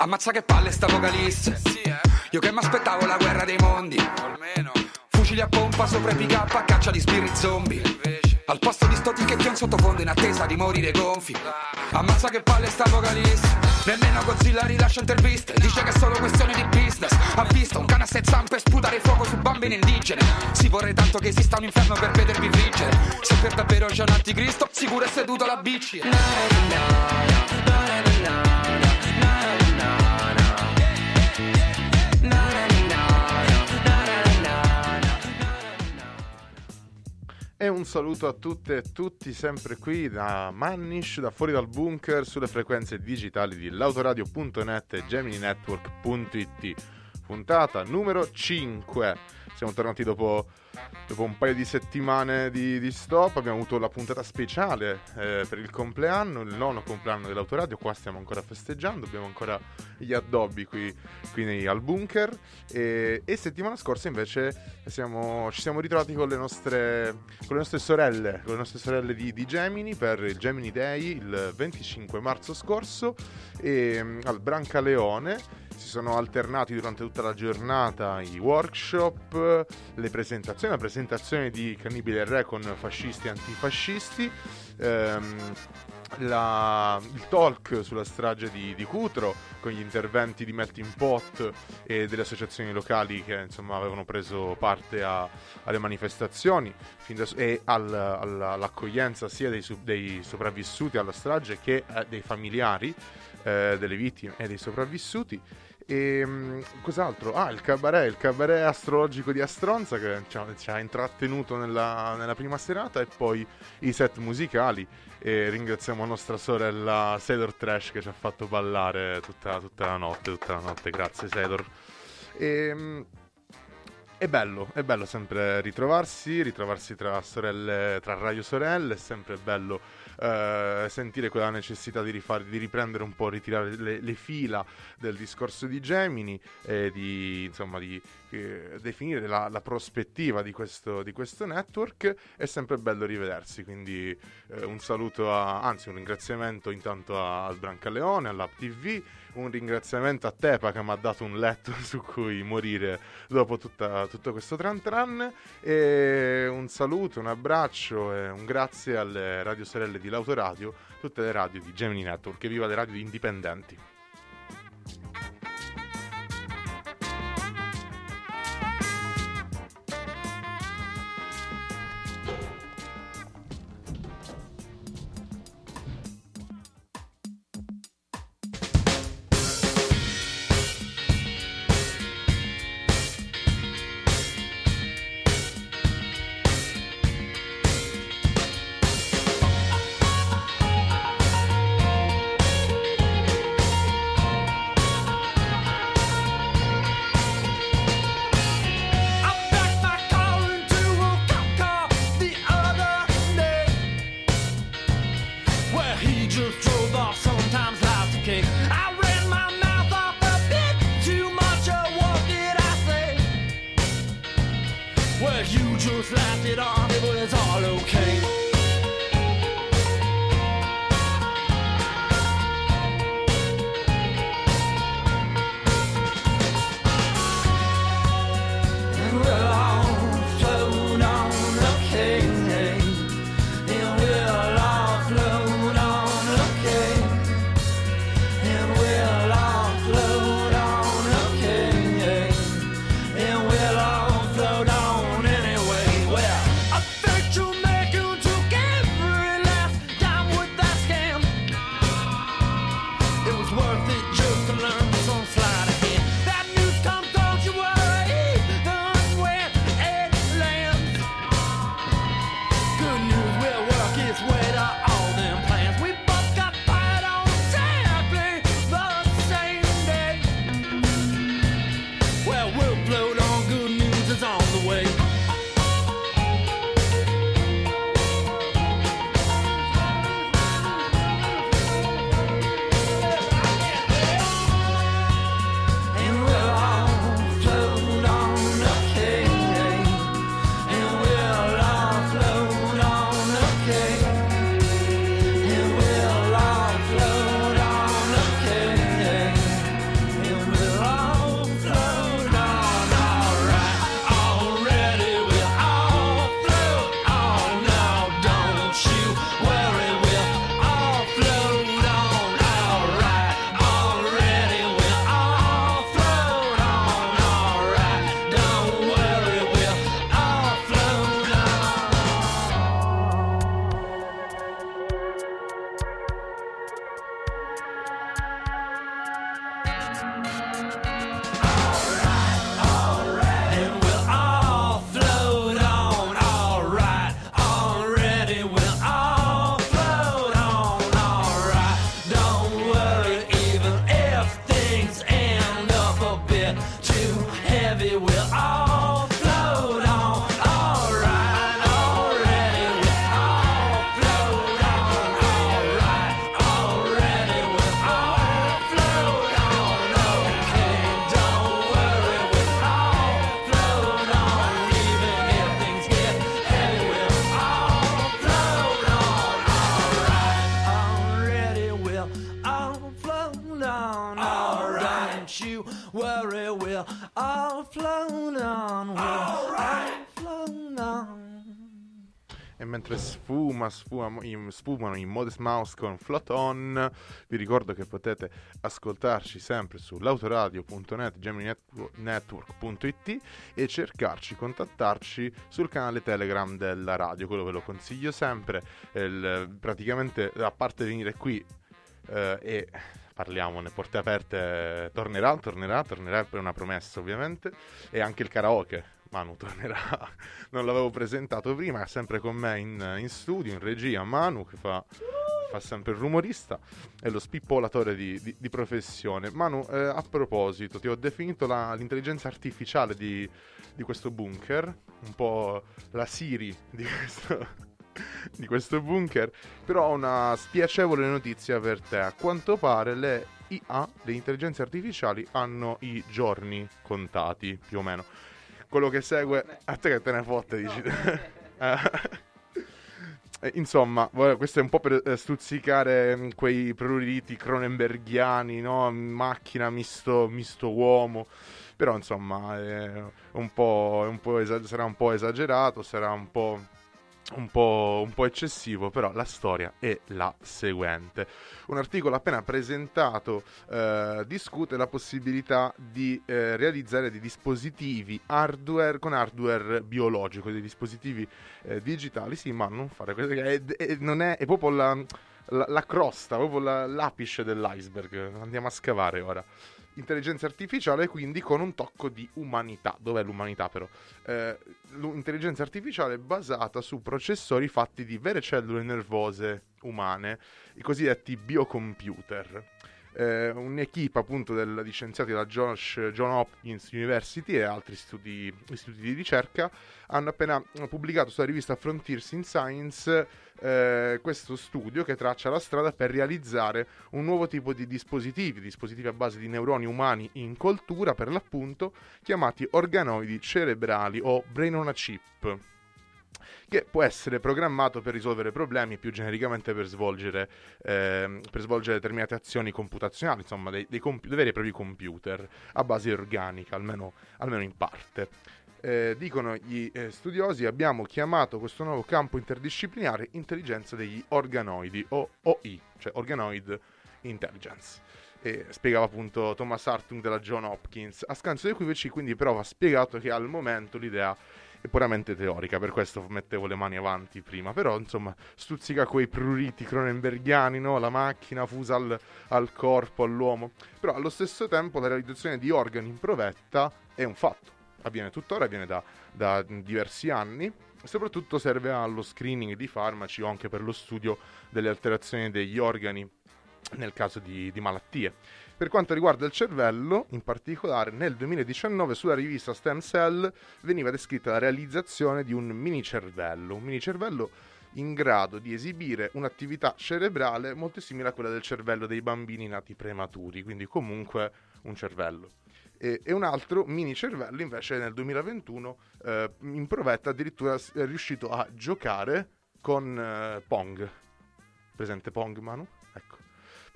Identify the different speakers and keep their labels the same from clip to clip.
Speaker 1: Ammazza che palle sta vocalista. Io che mi aspettavo la guerra dei mondi. Almeno. Fucili a pompa sopra i pick up a caccia di spiriti zombie. Al posto di sto ticket in sottofondo in attesa di morire gonfi. Ammazza che palle sta vocalista. Nemmeno Godzilla rilascia interviste. Dice che è solo questione di business. Ha visto un cane a sei zampe sputare fuoco su bambini indigene. Si vorrei tanto che esista un inferno per vedervi friggere. Se per davvero c'è un anticristo, sicuro è seduto la bici.
Speaker 2: E un saluto a tutte e tutti, sempre qui da Mannish, da fuori dal bunker, sulle frequenze digitali di lautoradio.net e gemininetwork.it. Puntata numero 5. Siamo tornati dopo, dopo un paio di settimane di, di, stop. Abbiamo avuto la puntata speciale eh, per il compleanno, il nono compleanno dell'autoradio. Qua stiamo ancora festeggiando. Abbiamo ancora gli addobbi qui, qui nei, al bunker. E, e, settimana scorsa invece siamo, ci siamo ritrovati con le nostre, con le nostre sorelle, con le nostre sorelle di, di, Gemini per il Gemini Day il 25 marzo scorso e, al Brancaleone si sono alternati durante tutta la giornata i workshop, le presentazioni, la presentazione di Cannibile Re con fascisti e antifascisti, ehm, la, il talk sulla strage di, di, Cutro con gli interventi di Melting Pot e delle associazioni locali che insomma avevano preso parte a, alle manifestazioni da, e al, all'accoglienza sia dei, dei, sopravvissuti alla strage che eh, dei familiari eh, delle vittime e dei sopravvissuti e um, cos'altro? Ah, il cabaret, il cabaret astrologico di Astronza che ci ha, ci ha intrattenuto nella, nella, prima serata e poi i set musicali. E ringraziamo nostra sorella Sailor Trash che ci ha fatto ballare tutta, tutta la notte, tutta la notte. Grazie Sailor. E, um, è bello, è bello sempre ritrovarsi, ritrovarsi tra sorelle, tra radio sorelle, è sempre bello eh, sentire quella necessità di, rifare, di, riprendere un po', ritirare le, le fila del discorso di Gemini e di, insomma, di eh, definire la, la, prospettiva di questo, di questo, network. È sempre bello rivedersi, quindi eh, un saluto, a, anzi un ringraziamento intanto a, al Brancaleone, all'App TV un ringraziamento a Tepa che mi ha dato un letto su cui morire dopo tutta, tutto questo tran tran e un saluto, un abbraccio e un grazie alle radio sorelle di L'Autoradio, tutte le radio di Gemini Network, viva le radio indipendenti. Sfuma, sfuma, in, sfumano in Modest Mouse con Float On, vi ricordo che potete ascoltarci sempre su lautoradio.net, gemininetwork.it e cercarci, contattarci sul canale Telegram della radio, quello ve lo consiglio sempre. Il, praticamente, a parte venire qui eh, e parliamone, porte aperte, tornerà, tornerà, tornerà per una promessa ovviamente, e anche il karaoke Manu tornerà, non l'avevo presentato prima, è sempre con me in, in studio, in regia, Manu che fa, fa, sempre il rumorista, è lo spippolatore di, di, di professione. Manu, eh, a proposito, ti ho definito la, l'intelligenza artificiale di, di, questo bunker, un po' la Siri di questo... di questo bunker, però ho una spiacevole notizia per te. A quanto pare le IA, le intelligenze artificiali, hanno i giorni contati, più o meno quello che segue, a te che te ne fotte, dici. Eh, insomma, questo è un po' per eh, stuzzicare mm, quei pruriti cronenberghiani, no? Macchina misto, misto uomo. Però, insomma, un un esag- sarà un po' esagerato, sarà un po' un po', un po', eccessivo, però la storia è la seguente. Un articolo appena presentato eh, discute la possibilità di eh, realizzare dei dispositivi hardware con hardware biologico, dei dispositivi eh, digitali. Sì, ma non fare questo, è, è, non è, è proprio la, la, la crosta, proprio la, l'apice dell'iceberg. Andiamo a scavare ora intelligenza artificiale quindi con un tocco di umanità. Dov'è l'umanità però? Eh, l'intelligenza artificiale è basata su processori fatti di vere cellule nervose umane, i cosiddetti biocomputer eh, un'equipe appunto del, di scienziati della Josh, John Hopkins University e altri studi, istituti di ricerca hanno appena pubblicato sulla rivista Frontiers in Science eh, questo studio che traccia la strada per realizzare un nuovo tipo di dispositivi, dispositivi a base di neuroni umani in coltura per l'appunto, chiamati organoidi cerebrali o brain on a chip che può essere programmato per risolvere problemi più genericamente per svolgere, eh, per svolgere determinate azioni computazionali, insomma dei, dei, compi- dei, veri e propri computer a base organica, almeno, almeno in parte. Eh, dicono gli eh, studiosi, abbiamo chiamato questo nuovo campo interdisciplinare intelligenza degli organoidi o OI, cioè Organoid Intelligence. E spiegava appunto Thomas Hartung della John Hopkins. A scanso di equivoci, quindi, però va spiegato che al momento l'idea è puramente teorica, per questo mettevo le mani avanti prima, però insomma stuzzica quei pruriti cronenberghiani, no? la macchina fusa al, al corpo, all'uomo, però allo stesso tempo la realizzazione di organi in provetta è un fatto, avviene tuttora, avviene da, da diversi anni, soprattutto serve allo screening di farmaci o anche per lo studio delle alterazioni degli organi nel caso di, di malattie. Per quanto riguarda il cervello, in particolare nel 2019 sulla rivista Stem Cell veniva descritta la realizzazione di un mini cervello, un mini cervello in grado di esibire un'attività cerebrale molto simile a quella del cervello dei bambini nati prematuri, quindi comunque un cervello. E, e un altro mini cervello invece nel 2021 eh, in provetta addirittura è riuscito a giocare con eh, Pong. Presente Pong, Manu?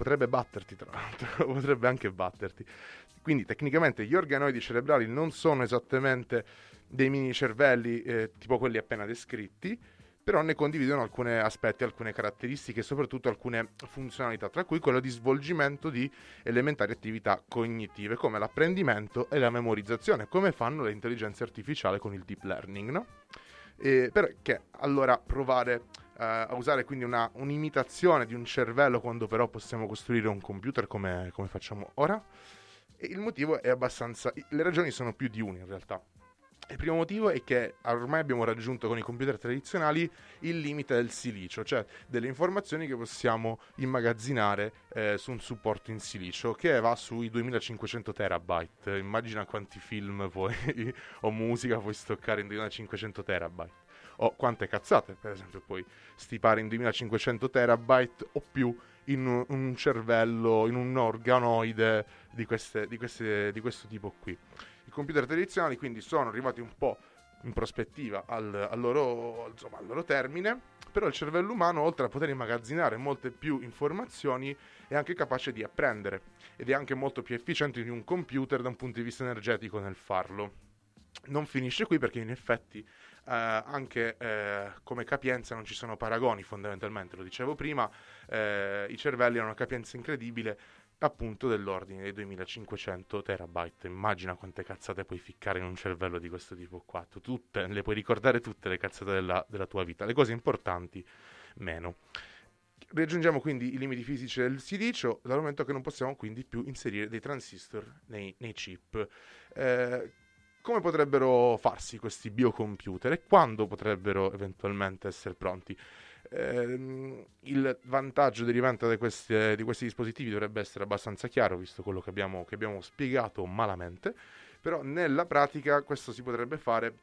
Speaker 2: Potrebbe batterti tra l'altro, potrebbe anche batterti. Quindi tecnicamente gli organoidi cerebrali non sono esattamente dei mini cervelli eh, tipo quelli appena descritti, però ne condividono alcuni aspetti, alcune caratteristiche e soprattutto alcune funzionalità, tra cui quella di svolgimento di elementari attività cognitive come l'apprendimento e la memorizzazione, come fanno le intelligenze artificiali con il deep learning, no? E perché allora provare eh, a usare quindi una, un'imitazione di un cervello quando però possiamo costruire un computer come, come facciamo ora? E il motivo è abbastanza... le ragioni sono più di una in realtà. Il primo motivo è che ormai abbiamo raggiunto con i computer tradizionali il limite del silicio, cioè delle informazioni che possiamo immagazzinare eh, su un supporto in silicio che va sui 2500 terabyte. Immagina quanti film puoi, o musica puoi stoccare in 2500 terabyte o quante cazzate, per esempio, puoi stipare in 2500 terabyte o più in un cervello, in un organoide di, queste, di, queste, di questo tipo qui. I computer tradizionali quindi sono arrivati un po' in prospettiva al, al loro, insomma, al loro termine, però il cervello umano, oltre a poter immagazzinare molte più informazioni, è anche capace di apprendere ed è anche molto più efficiente di un computer da un punto di vista energetico nel farlo. Non finisce qui perché in effetti eh, anche eh, come capienza non ci sono paragoni fondamentalmente, lo dicevo prima, eh, i cervelli hanno una capienza incredibile appunto dell'ordine dei 2500 terabyte. Immagina quante cazzate puoi ficcare in un cervello di questo tipo qua. Tu tutte, le puoi ricordare tutte le cazzate della, della tua vita, le cose importanti meno. Raggiungiamo quindi i limiti fisici del silicio dal momento che non possiamo quindi più inserire dei transistor nei, nei chip. Eh, come potrebbero farsi questi biocomputer e quando potrebbero eventualmente essere pronti? ehm, il vantaggio derivante da queste, di questi dispositivi dovrebbe essere abbastanza chiaro, visto quello che abbiamo, che abbiamo spiegato malamente, però nella pratica questo si potrebbe fare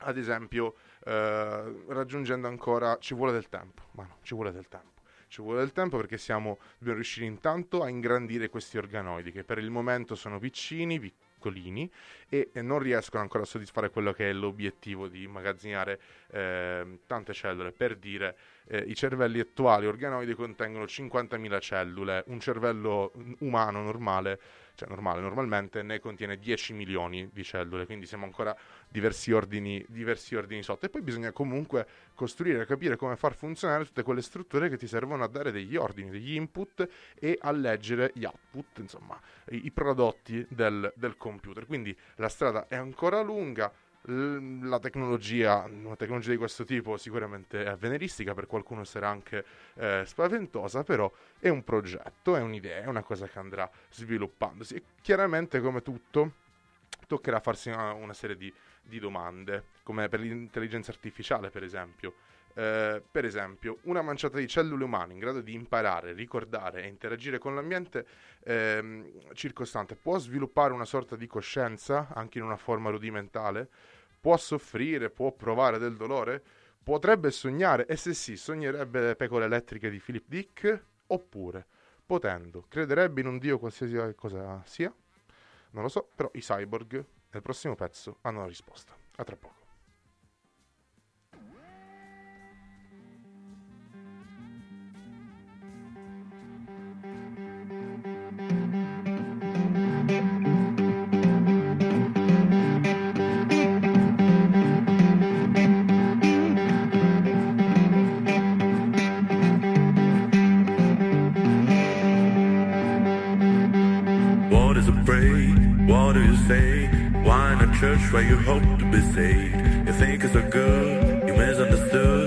Speaker 2: ad esempio eh, raggiungendo ancora ci vuole del tempo ma no ci vuole del tempo ci vuole del tempo perché siamo, dobbiamo riuscire intanto a ingrandire questi organoidi che per il momento sono piccini, piccolini e, non riescono ancora a soddisfare quello che è l'obiettivo di immagazzinare eh, tante cellule. Per dire, eh, i cervelli attuali organoidi contengono 50.000 cellule, un cervello umano normale cioè normale, normalmente ne contiene 10 milioni di cellule, quindi siamo ancora diversi ordini, diversi ordini sotto. E poi bisogna comunque costruire, capire come far funzionare tutte quelle strutture che ti servono a dare degli ordini, degli input e a leggere gli output, insomma, i, i prodotti del, del computer. Quindi la strada è ancora lunga la tecnologia, una tecnologia di questo tipo sicuramente è avveniristica, per qualcuno sarà anche eh, spaventosa, però è un progetto, è un'idea, è una cosa che andrà sviluppandosi. E chiaramente, come tutto, toccherà farsi una, una serie di, di, domande, come per l'intelligenza artificiale, per esempio. Eh, per esempio, una manciata di cellule umane in grado di imparare, ricordare e interagire con l'ambiente eh, circostante può sviluppare una sorta di coscienza, anche in una forma rudimentale? Può soffrire, può provare del dolore? Potrebbe sognare? E se sì, sognerebbe le pecore elettriche di Philip Dick? Oppure, potendo, crederebbe in un dio qualsiasi cosa sia? Non lo so, però i cyborg nel prossimo pezzo hanno la risposta. A tra poco. Why in a church where you hope to be saved? You think it's a good, you misunderstood.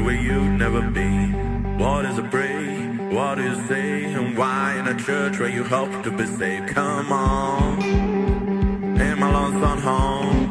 Speaker 2: Where you've never been. What is a break?
Speaker 3: What do you say and why in a church where you hope to be saved? Come on, in my lonesome home.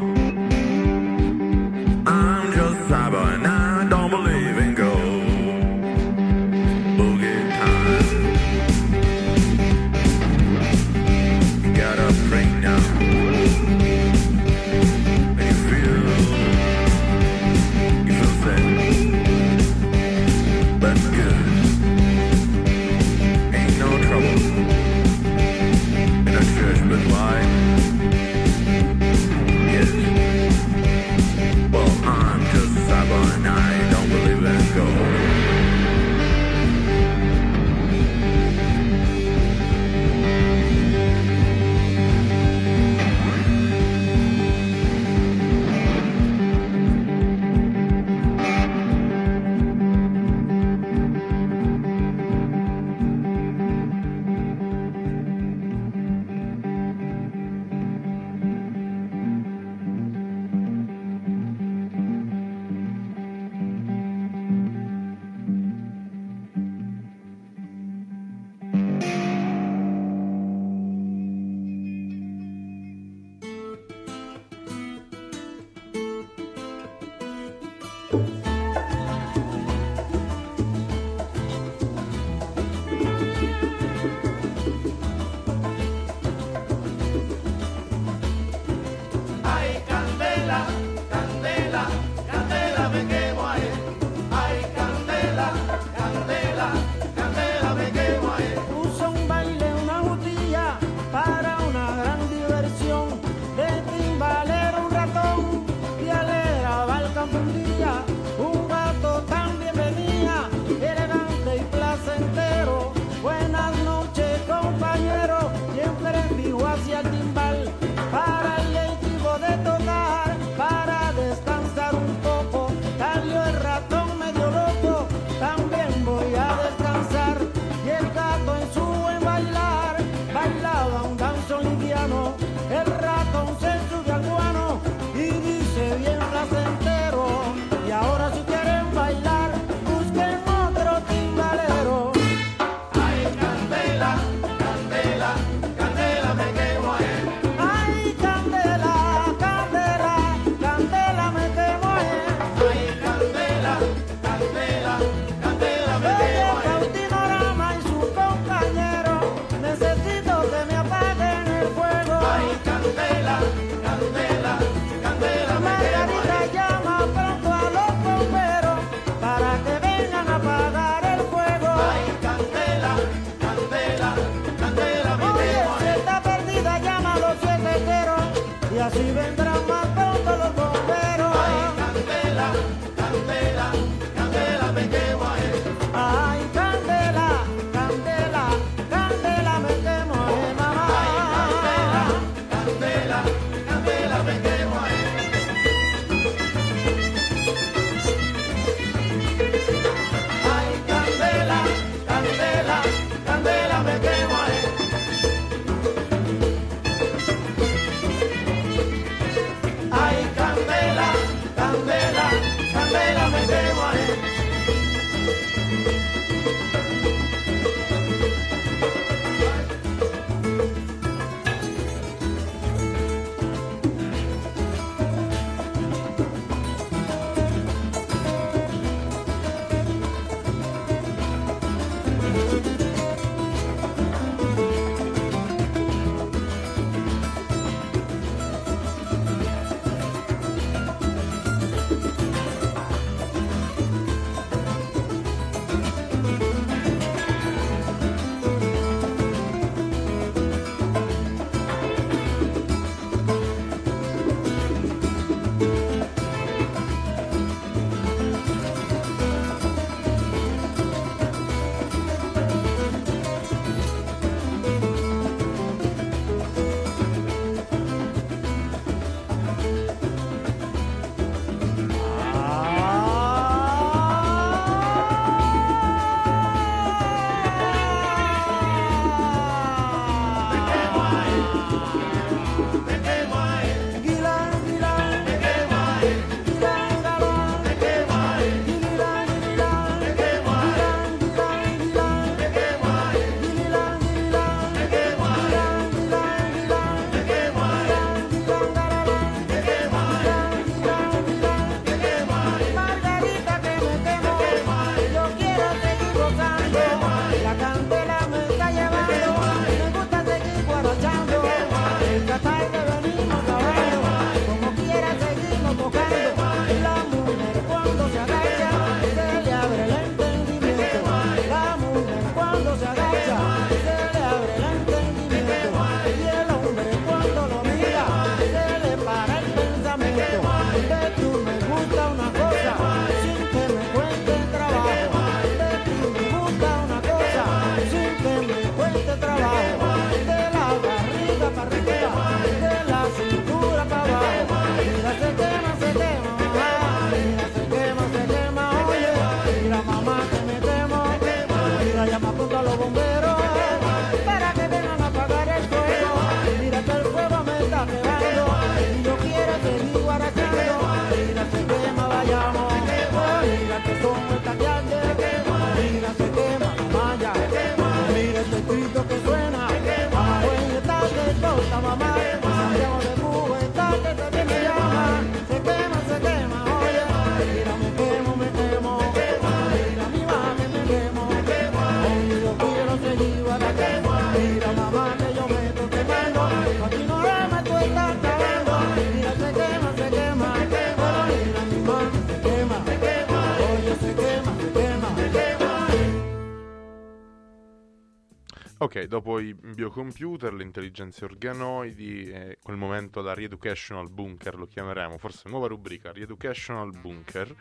Speaker 2: Dopo i biocomputer, le intelligenze organoidi, e quel momento la Reeducational Bunker lo chiameremo, forse nuova rubrica, Reeducational Bunker.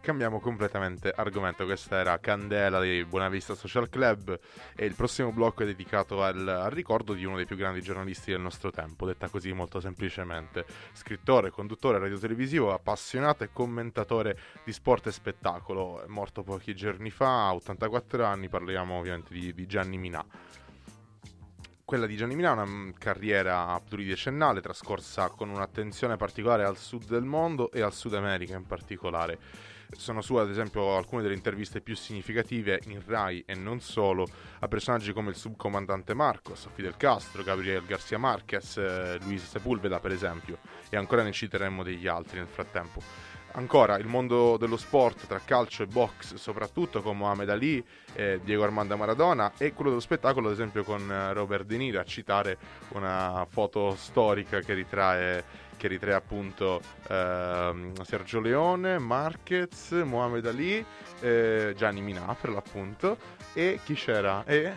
Speaker 2: Cambiamo completamente argomento, questa era Candela di Buonavista Social Club e il prossimo blocco è dedicato al, al ricordo di uno dei più grandi giornalisti del nostro tempo, detta così molto semplicemente. Scrittore, conduttore radiotelevisivo, appassionato e commentatore di sport e spettacolo, è morto pochi giorni fa, a 84 anni, parliamo ovviamente di, di Gianni Minà quella di Gianni è una carriera pluridecennale trascorsa con un'attenzione particolare al sud del mondo e al Sud America in particolare. Sono sue ad esempio alcune delle interviste più significative in Rai e non solo a personaggi come il subcomandante Marcos, Fidel Castro, Gabriel Garcia Marquez, eh, Luis Sepulveda per esempio e ancora ne citeremmo degli altri nel frattempo. Ancora il mondo dello sport tra calcio e box, soprattutto con Mohamed Ali, eh, Diego Armando Maradona e quello dello spettacolo, ad esempio, con eh, Robert De Niro, a citare una foto storica che ritrae, che ritrae appunto ehm, Sergio Leone, Marquez, Mohamed Ali, eh, Gianni Minà per l'appunto, e chi c'era? E,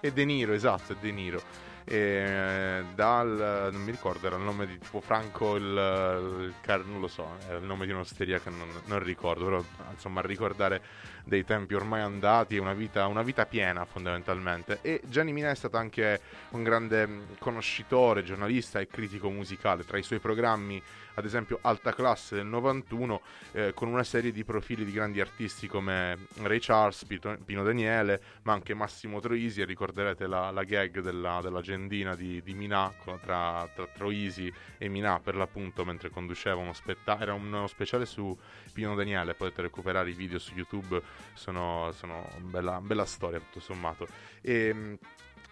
Speaker 2: e De Niro, esatto, De Niro e dal non mi ricordo era il nome di tipo Franco il, il car- non lo so era il nome di un'osteria che non, non ricordo però insomma ricordare dei tempi ormai andati una vita, una vita piena fondamentalmente. E Gianni Mina è stato anche un grande conoscitore giornalista e critico musicale. Tra i suoi programmi ad esempio Alta Classe del 91 eh, con una serie di profili di grandi artisti come Ray Charles, Pito- Pino Daniele ma anche Massimo Troisi ricorderete la, la gag della, dell'agendina di, di Minà tra, tra Troisi e Minà per l'appunto mentre conduceva uno spettacolo era uno speciale su Pino Daniele potete recuperare i video su YouTube sono, sono bella, bella storia tutto sommato. E,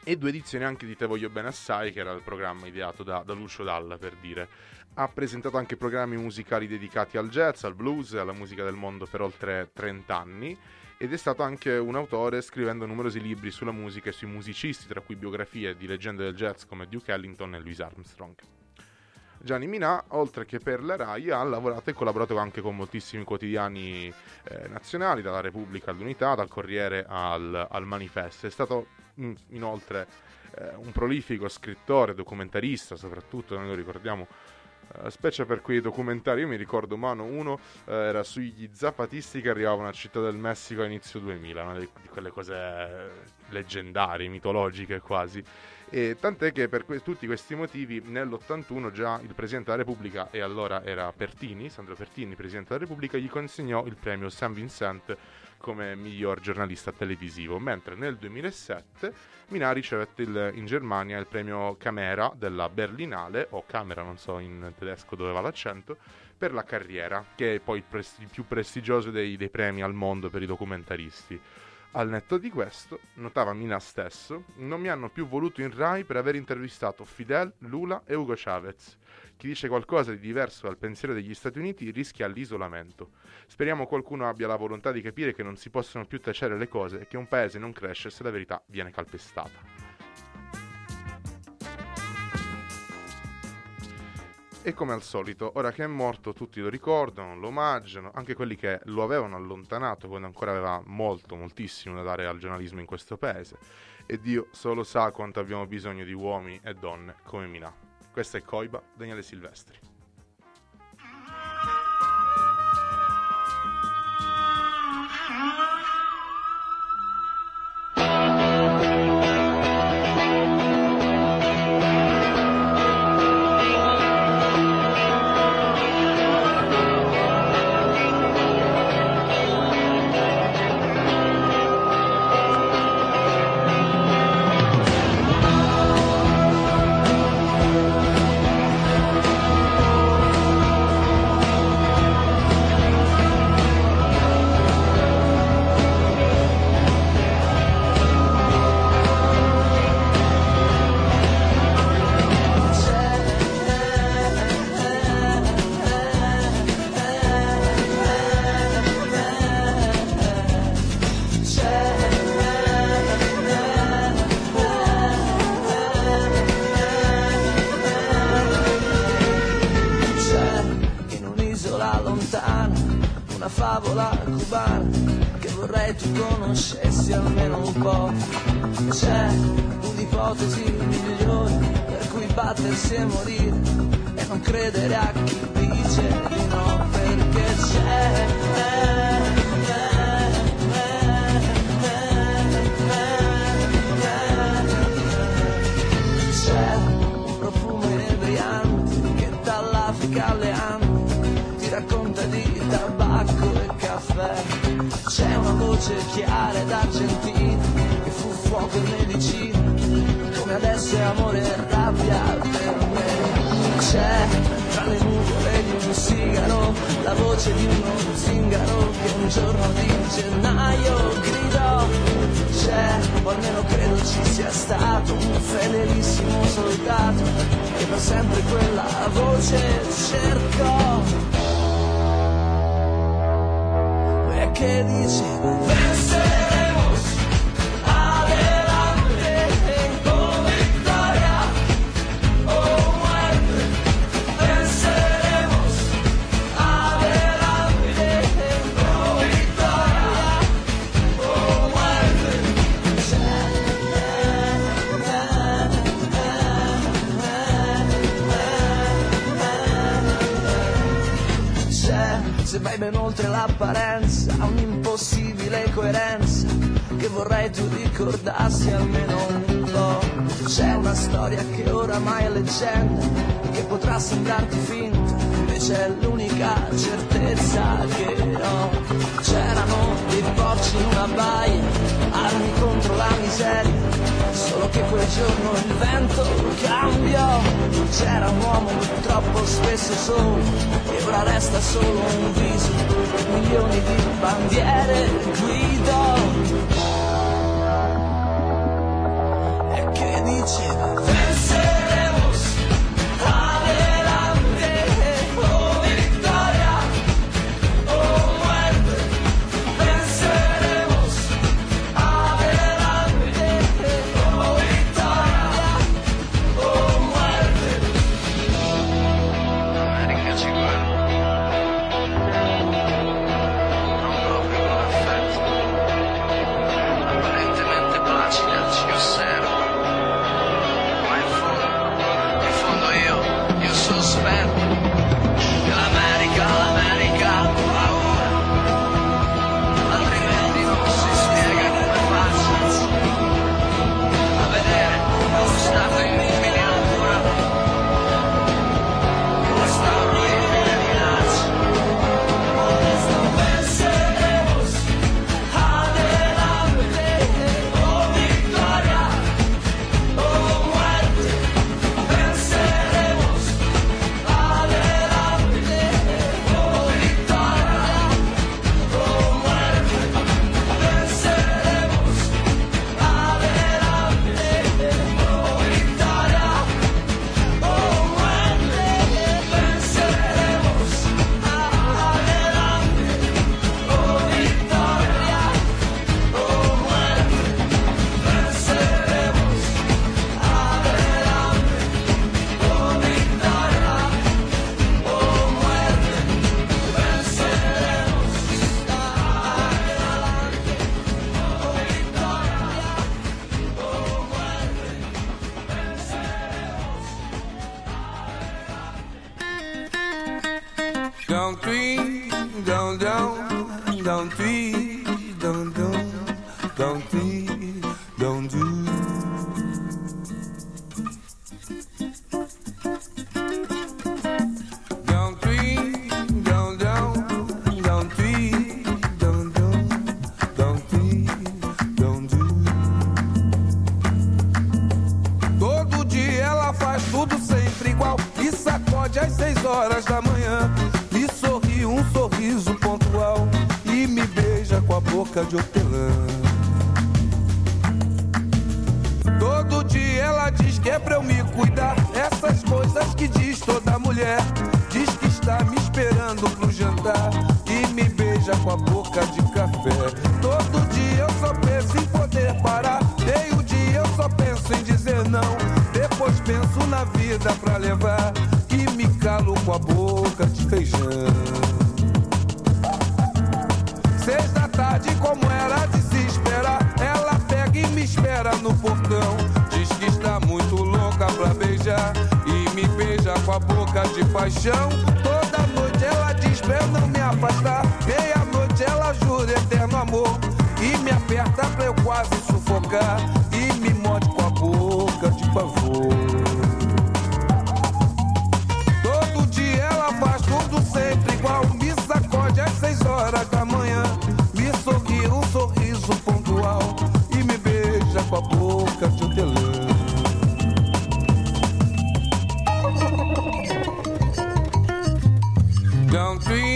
Speaker 2: e due edizioni anche di Te voglio bene assai che era il programma ideato da, da Lucio Dalla per dire ha presentato anche programmi musicali dedicati al jazz, al blues e alla musica del mondo per oltre 30 anni ed è stato anche un autore scrivendo numerosi libri sulla musica e sui musicisti, tra cui biografie di leggende del jazz come Duke Ellington e Louis Armstrong. Gianni Minà, oltre che per la RAI, ha lavorato e collaborato anche con moltissimi quotidiani eh, nazionali, dalla Repubblica all'Unità, dal Corriere al, al Manifesto. È stato inoltre eh, un prolifico scrittore, documentarista, soprattutto noi lo ricordiamo Uh, specie per quei documentari, io mi ricordo mano uno uh, era sugli zapatisti che arrivavano a Città del Messico a inizio 2000, una di, quelle cose leggendarie, mitologiche quasi. E tant'è che per que- tutti questi motivi nell'81 già il Presidente della Repubblica, e allora era Pertini, Sandro Pertini, Presidente della Repubblica, gli consegnò il premio San Vincent come miglior giornalista televisivo, mentre nel 2007 Minà ricevette il, in Germania il premio Camera della Berlinale, o Camera, non so in tedesco dove va l'accento, per la carriera, che è poi il, presti- il più prestigioso dei, dei premi al mondo per i documentaristi. Al netto di questo, notava Mina stesso, non mi hanno più voluto in Rai per aver intervistato Fidel, Lula e Ugo Chavez. Chi dice qualcosa di diverso dal pensiero degli Stati Uniti rischia l'isolamento. Speriamo qualcuno abbia la volontà di capire che non si possono più tacere le cose e che un paese non cresce se la verità viene calpestata. E come al solito, ora che è morto, tutti lo ricordano, lo omaggiano, anche quelli che lo avevano allontanato quando ancora aveva molto, moltissimo da dare al giornalismo in questo paese. E Dio solo sa quanto abbiamo bisogno di uomini e donne come Minà. Questa è Coiba, Daniele Silvestri.
Speaker 4: Ande ti racconta di tabacco e caffè. C'è una voce chiara ed argentina che fu fuoco e medicina, come adesso è amore e rabbia per me. C'è tra le nuvole un sigaro la voce di uno zingaro che un giorno di gennaio gridò. C'è, o almeno credo ci sia stato, un fedelissimo soldato che per sempre quella voce cercò. E che dice, ben oltre l'apparenza, un'impossibile coerenza che vorrei tu ricordassi almeno un po'. C'è una storia che oramai è leggenda, che potrà sembrarti finta, invece è l'unica certezza che ho. C'erano porci in una baia, armi contro la miseria, solo che quel giorno il vento cambiò. C'era un uomo troppo spesso solo, e ora resta solo un viso, milioni di bandiere guidò. E che dice,
Speaker 5: Don't tweet, don't don't, don't down
Speaker 2: three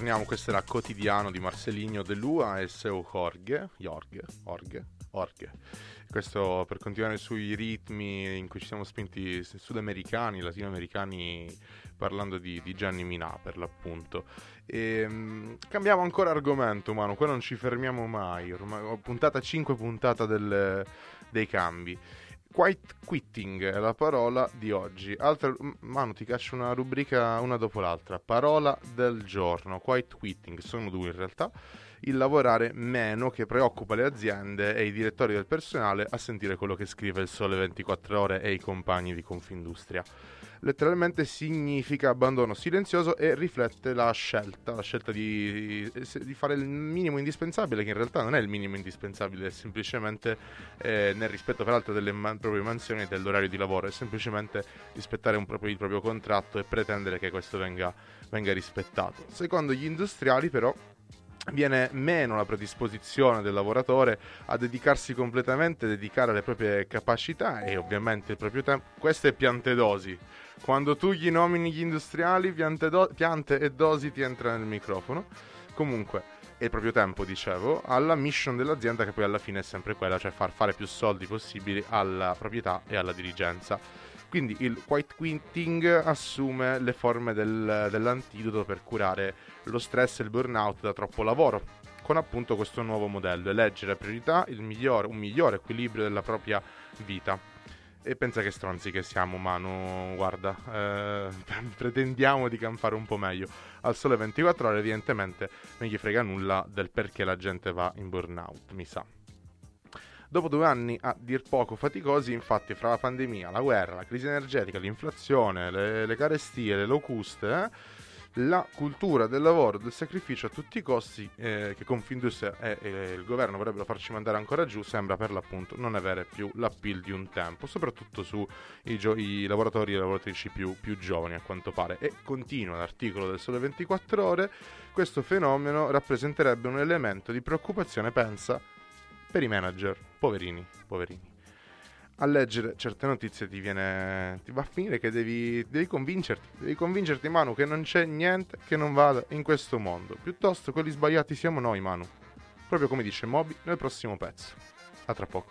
Speaker 2: Torniamo, questo era Quotidiano di Marceligno De Lua e Seu Jorge, Jorge, Jorge, Jorge. Questo per continuare sui ritmi in cui ci siamo spinti sudamericani, latinoamericani, parlando di, di Gianni Minà per l'appunto. E, mm, cambiamo ancora argomento, mano, qua non ci fermiamo mai, ormai puntata 5 puntata del- dei cambi. Quiet quitting è la parola di oggi. Altra, Manu, ti caccio una rubrica una dopo l'altra. Parola del giorno. Quiet quitting, sono due in realtà. Il lavorare meno che preoccupa le aziende e i direttori del personale a sentire quello che scrive il Sole 24 Ore e i compagni di Confindustria. Letteralmente significa abbandono silenzioso e riflette la scelta, la scelta di, di fare il minimo indispensabile, che in realtà non è il minimo indispensabile, è semplicemente eh, nel rispetto peraltro delle man- proprie mansioni e dell'orario di lavoro, è semplicemente rispettare un proprio, il proprio contratto e pretendere che questo venga, venga rispettato. Secondo gli industriali però viene meno la predisposizione del lavoratore a dedicarsi completamente, dedicare le proprie capacità e ovviamente il proprio tempo. Queste piante dosi. Quando tu gli nomini gli industriali, piante, do- piante e dosi ti entra nel microfono. Comunque, e il proprio tempo, dicevo, alla mission dell'azienda che poi alla fine è sempre quella, cioè far fare più soldi possibili alla proprietà e alla dirigenza. Quindi il white quitting assume le forme del- dell'antidoto per curare lo stress e il burnout da troppo lavoro, con appunto questo nuovo modello, eleggere a priorità il migliore, un migliore equilibrio della propria vita. E pensa che stronzi che siamo, Manu, guarda, eh, pretendiamo di campare un po' meglio. Al sole 24 ore evidentemente non gli frega nulla del perché la gente va in burnout, mi sa. Dopo due anni a dir poco faticosi, infatti, fra la pandemia, la guerra, la crisi energetica, l'inflazione, le, le carestie, le locuste, eh,
Speaker 6: la cultura del lavoro, del sacrificio a tutti i costi eh, che Confindustria e, e, il governo vorrebbero farci mandare ancora giù sembra per l'appunto non avere più l'appeal di un tempo, soprattutto sui gio- lavoratori e lavoratrici più, più giovani a quanto pare. E continua l'articolo del Sole 24 Ore, questo fenomeno rappresenterebbe un elemento di preoccupazione, pensa, per i manager, poverini, poverini a leggere certe notizie ti, viene, ti va a finire che devi, devi convincerti, devi convincerti Manu che non c'è niente che non vada in questo mondo. Piuttosto quelli sbagliati siamo noi Manu. Proprio come dice Moby nel prossimo pezzo. A tra poco.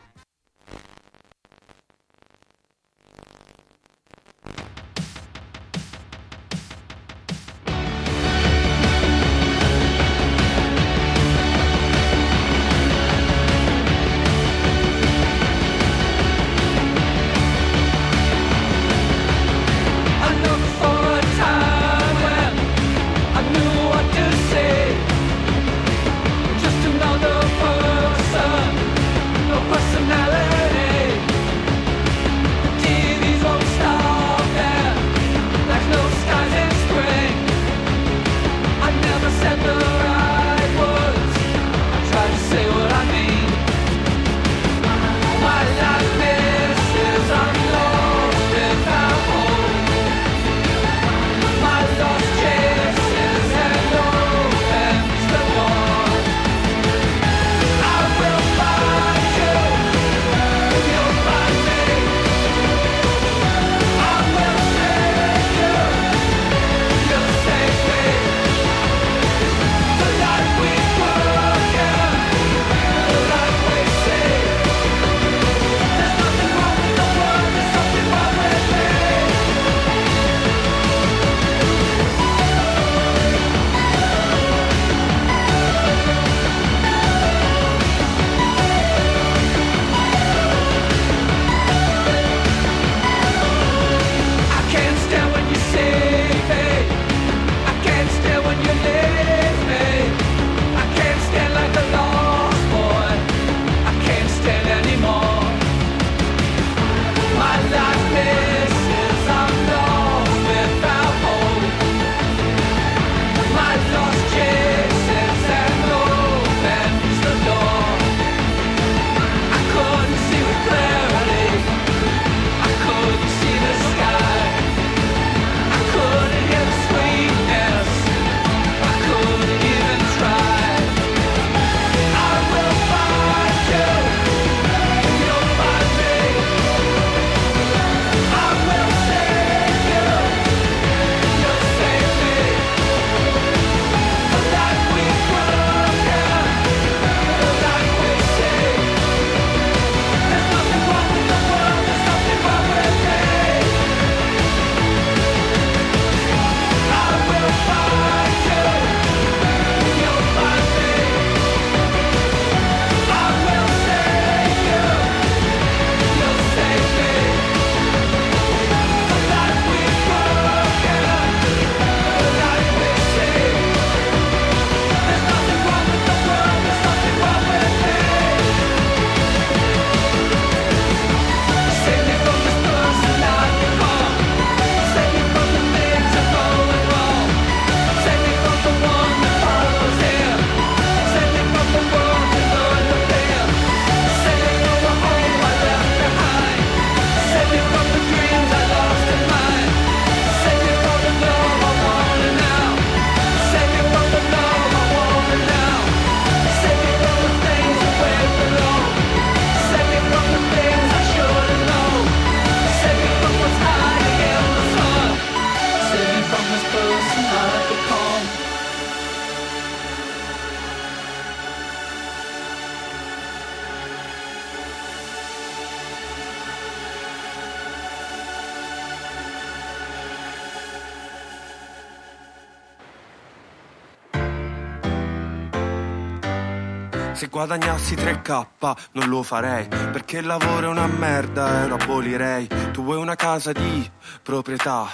Speaker 7: Guadagnassi 3k non lo farei Perché il lavoro è una merda e lo abolirei. Tu vuoi una casa di proprietà?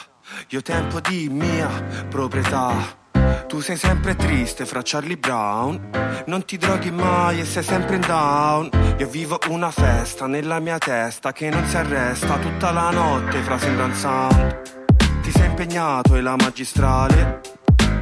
Speaker 7: Io tempo di mia proprietà. Tu sei sempre triste fra Charlie Brown. Non ti droghi mai e sei sempre in down. Io vivo una festa nella mia testa Che non si arresta tutta la notte fra sembra un sound. Ti sei impegnato e la magistrale.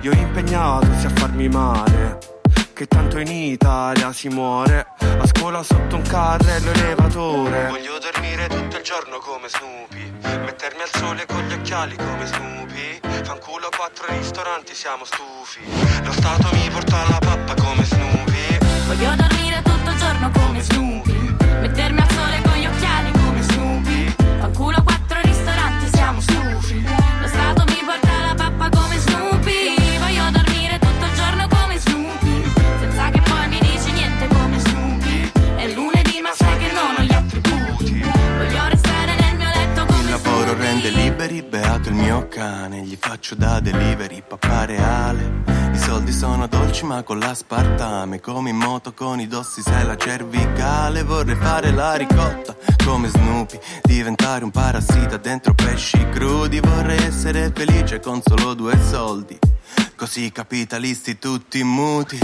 Speaker 8: Io impegnato sia a farmi male Che tanto in Italia si muore. A scuola sotto un carrello elevatore. Voglio dormire tutto il giorno come Snoopy. Mettermi al sole con gli occhiali come Snoopy. Fanculo quattro ristoranti siamo stufi. Lo Stato mi porta alla pappa come Snoopy.
Speaker 9: Voglio dormire tutto il giorno come Snoopy. Mettermi
Speaker 8: liberi, beato il mio cane Gli faccio da delivery, papà reale. I soldi sono dolci ma con l'aspartame Come in moto con i dossi sei la cervicale. Vorrei fare la ricotta come Snoopy Diventare un parassita dentro pesci crudi. Vorrei essere felice con solo due soldi. Così capitalisti tutti muti.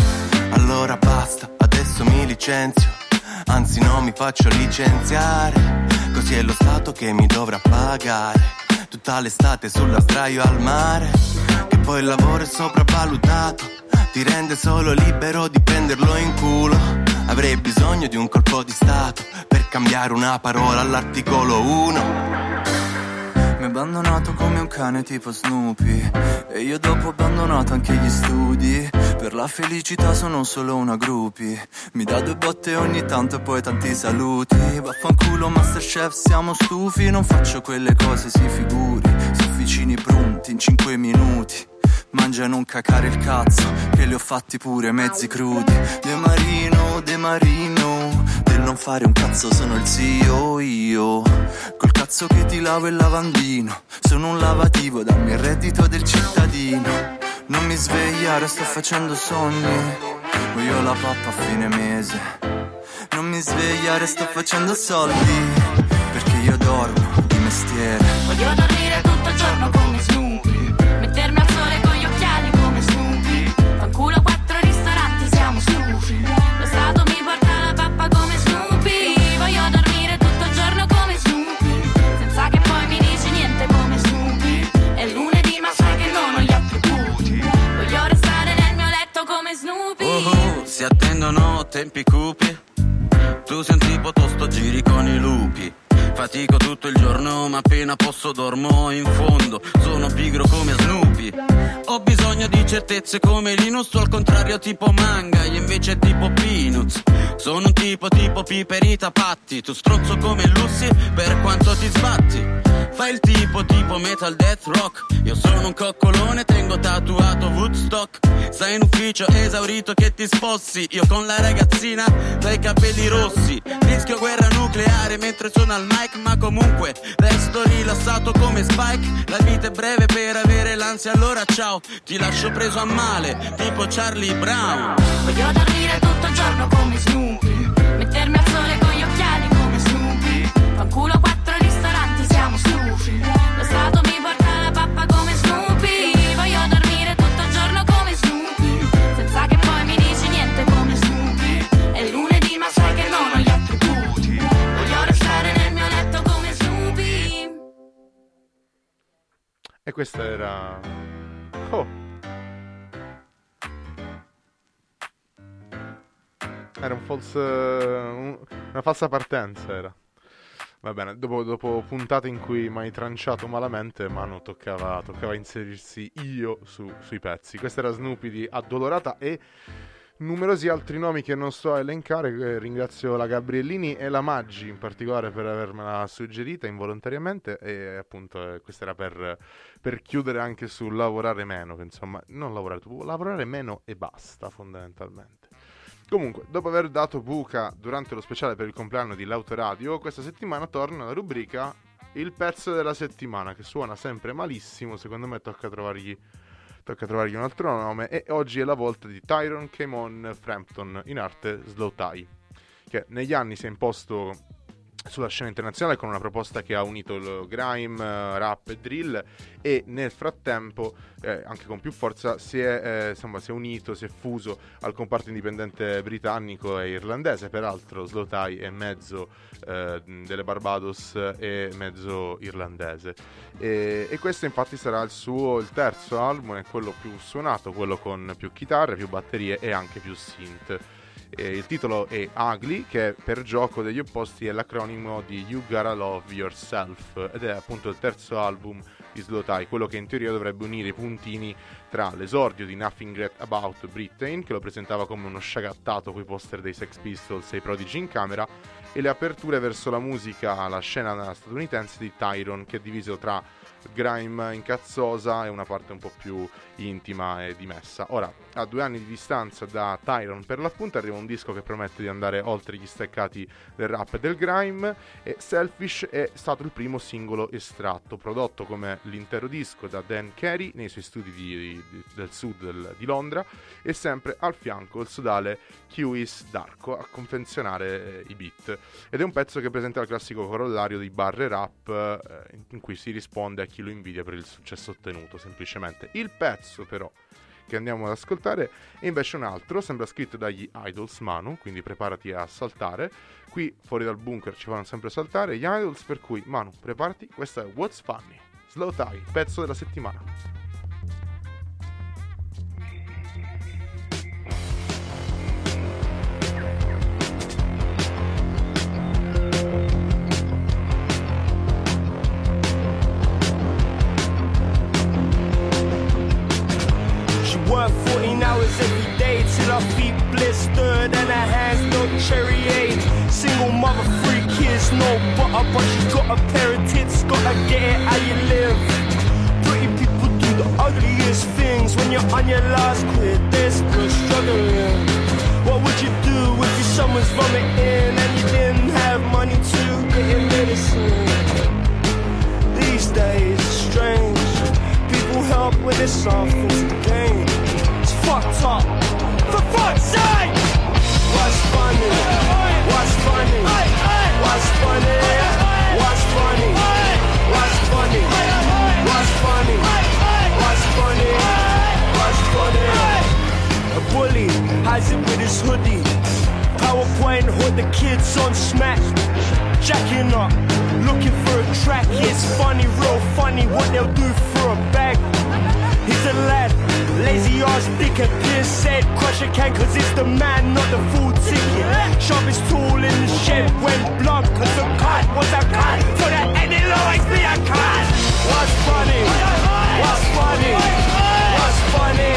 Speaker 8: Allora basta, adesso mi licenzio Anzi no mi faccio licenziare. Così è lo Stato che mi dovrà pagare. Tutta l'estate sulla sdraio al mare. Che poi il lavoro è sopravvalutato. Ti rende solo libero di prenderlo in culo. Avrei bisogno di un colpo di Stato Per cambiare una parola all'articolo 1
Speaker 10: Mi ha abbandonato come un cane tipo Snoopy. E io dopo ho abbandonato anche gli studi. Per la felicità sono solo una groupie. Mi dà due botte ogni tanto e poi tanti saluti. Vaffanculo Masterchef siamo stufi. Non faccio quelle cose si figuri. Sofficini pronti in 5 minuti. Mangia e non cacare il cazzo Che li ho fatti pure mezzi crudi. De Marino, De Marino Del non fare un cazzo sono il zio io. Col cazzo che ti lavo il lavandino. Sono un lavativo, dammi il reddito del cittadino. Non mi svegliare, sto facendo sogni. Voglio la pappa a fine mese. Non mi svegliare, sto facendo soldi. Perché io dormo di mestiere.
Speaker 9: Voglio dormire tutto il giorno come Snoopy
Speaker 11: si attendono tempi cupi. Tu sei un tipo tosto, giri con i lupi. Fatico tutto il giorno, ma appena posso dormo in fondo. Sono pigro come Snoopy. Ho bisogno di certezze come Linus, al contrario tipo manga, io invece tipo Peanuts. Sono un tipo tipo piperita patti, tu stronzo come Lucy, per quanto ti sbatti. Fai il tipo tipo metal death rock Io sono un coccolone, tengo tatuato Woodstock Stai in ufficio esaurito che ti spossi Io con la ragazzina dai capelli rossi Rischio guerra nucleare mentre sono al mic Ma comunque resto rilassato come Spike. La vita è breve per avere l'ansia allora ciao. Ti lascio preso a male tipo Charlie Brown.
Speaker 9: Voglio dormire tutto il giorno come Snoopy. Mettermi al sole con gli occhiali come Snoopy. Fanculo quattro ristoranti, siamo stufi. Lo Stato
Speaker 2: questa era... Oh. Era un false... un- una falsa partenza era. Va bene, dopo, dopo puntate in cui mi hai tranciato malamente, Manu toccava, toccava inserirsi io su- sui pezzi. Questa era Snoopy di Addolorata e numerosi altri nomi che non sto a elencare. eh, ringrazio la Gabriellini e la Maggi in particolare per avermela suggerita involontariamente. E appunto, eh, questa era per, per chiudere anche sul lavorare meno. Insomma, non lavorare, lavorare meno e basta, fondamentalmente. Comunque, dopo aver dato buca durante lo speciale per il compleanno di L'Autoradio, questa settimana torna la rubrica Il pezzo della settimana, che suona sempre malissimo. Secondo me tocca trovargli, tocca trovargli un altro nome. E oggi è la volta di Tyron Camon Frampton, in arte Slow Tie, che negli anni si è imposto sulla scena internazionale con una proposta che ha unito il grime, eh, rap e drill e nel frattempo, eh, anche con più forza, si è, eh, insomma, si è unito, si è fuso al comparto indipendente britannico e irlandese, peraltro Slotai è mezzo eh, delle Barbados e mezzo irlandese. E, e questo infatti sarà il suo il terzo album, è quello più suonato, quello con più chitarre, più batterie e anche più synth. Eh, il titolo è Ugly, che per gioco degli opposti è l'acronimo di You Gotta Love Yourself ed è appunto il terzo album di Slotai, quello che in teoria dovrebbe unire i puntini tra l'esordio di Nothing Great About Britain, che lo presentava come uno sciagattato coi poster dei Sex Pistols e i Prodigy in camera, e le aperture verso la musica, la scena statunitense di Tyron, che è diviso tra grime incazzosa e una parte un po' più intima e dimessa. Ora, a due anni di distanza da Tyron per l'appunto arriva un disco che promette di andare oltre gli steccati del rap e del grime e Selfish è stato il primo singolo estratto, prodotto come l'intero disco da Dan Carey nei suoi studi di, di, del sud del, di Londra e sempre al fianco il sodale Qis Darko a confezionare eh, i beat. Ed è un pezzo che presenta il classico corollario di barre rap eh, in cui si risponde a chi lo invidia per il successo ottenuto, semplicemente. Il pezzo però che andiamo ad ascoltare è invece un altro, sembra scritto dagli Idols Manu, quindi preparati a saltare. Qui fuori dal bunker ci fanno sempre saltare gli Idols, per cui Manu, preparati, questa è What's Funny, Slow Tie, pezzo della settimana.
Speaker 4: Mother, three kids, no butter, but she got a pair of tits, gotta get it how you live. Pretty people do the ugliest things when you're on your last quid, desperate, struggling. What would you do if your son was vomiting and you didn't have money to get him medicine? These days, it's strange. People help when there's something to gain. It's fucked up. For fuck's sake! What's funny? What's funny? What's funny? What's funny? What's funny? What's funny? What's funny? What's funny? A bully hides it with his hoodie. PowerPoint hood the kids on smack. Jacking up, looking for a track. It's funny, real funny what they'll do for a bag. He's a lad, lazy ass dick and Pierce said crush a can cause it's the man, not the full ticket. Sharpest tool in the shed went blunt cause the cut was a cut. So that end'll always be a cut. What's funny? What's funny? What's funny?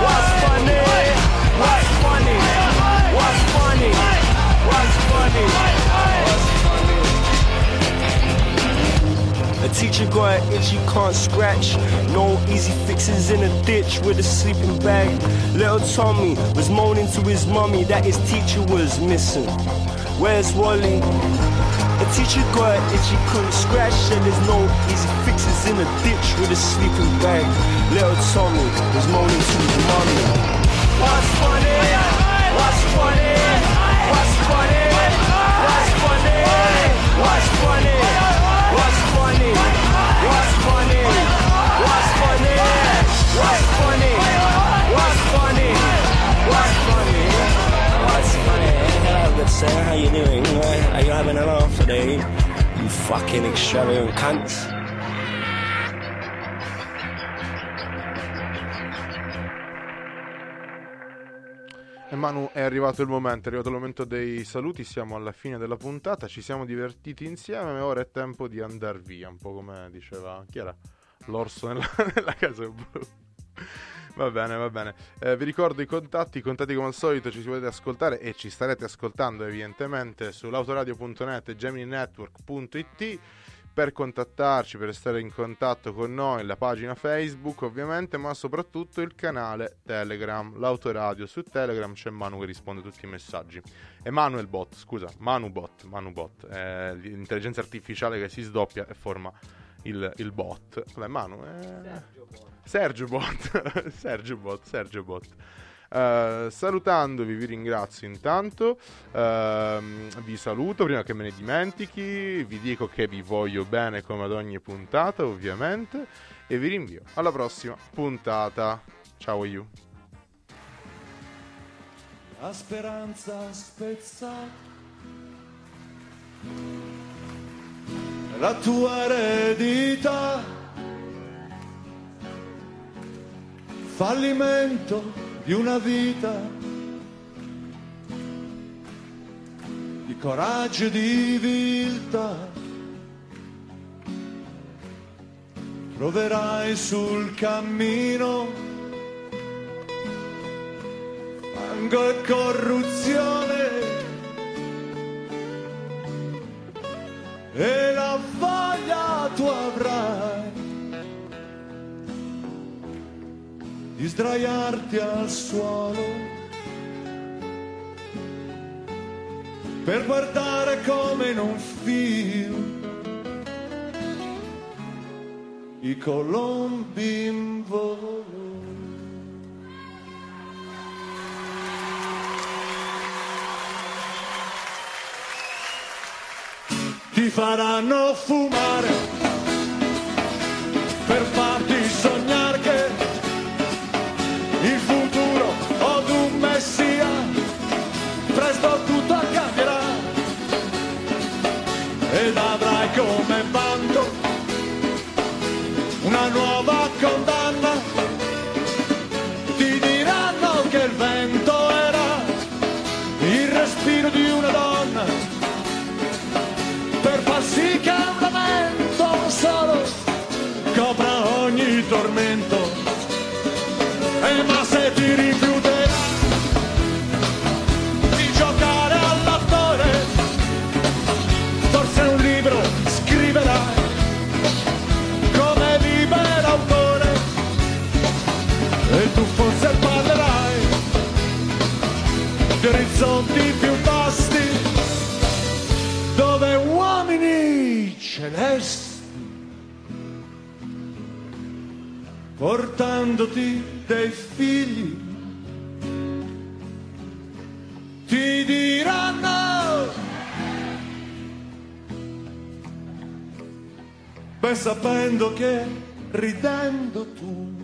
Speaker 4: What's funny? What's funny? What's funny? What's funny? What's A teacher got an itch you can't scratch. No easy fixes in a ditch with a sleeping bag. Little Tommy was moaning to his mummy that his teacher was missing. Where's Wally? A teacher got an itch he couldn't scratch. And there's no easy fixes in a ditch with a sleeping bag. Little Tommy was moaning to his mummy. What's funny? What's funny? What's funny? What's funny? What's funny? What's You fucking extravagant cunts.
Speaker 2: E Manu, è arrivato il momento, è arrivato il momento dei saluti, siamo alla fine della puntata, ci siamo divertiti insieme ora è tempo di andare via, un po' come diceva, chi era? L'orso nella, nella casa blu. Va bene, va bene. Eh, vi ricordo i contatti, i contatti come al solito ci potete ascoltare e ci starete ascoltando evidentemente sull'autoradio.net e gemininetwork.it per contattarci, per stare in contatto con noi, la pagina Facebook ovviamente, ma soprattutto il canale Telegram, l'autoradio. Su Telegram c'è Manu che risponde a tutti i messaggi. Emanuel Bot, scusa, Manu Bot, Manu Bot, è l'intelligenza artificiale che si sdoppia e forma il, il bot. Vabbè, Manu, è... Sergio Bot, Sergio Bot, Sergio Bot. Eh, salutandovi, vi ringrazio intanto. ehm, vi saluto prima che me ne dimentichi. Vi dico che vi voglio bene come ad ogni puntata, ovviamente. E vi rinvio alla prossima puntata. Ciao, you.
Speaker 12: La speranza spezzata. La tua eredità. Fallimento di una vita. Di coraggio e di viltà. Troverai sul cammino fango e corruzione e di sdraiarti al suolo per guardare come in un film i colombi in volo. ti faranno fumare per farti portandoti dei figli. Ti diranno beh sapendo che ridendo tu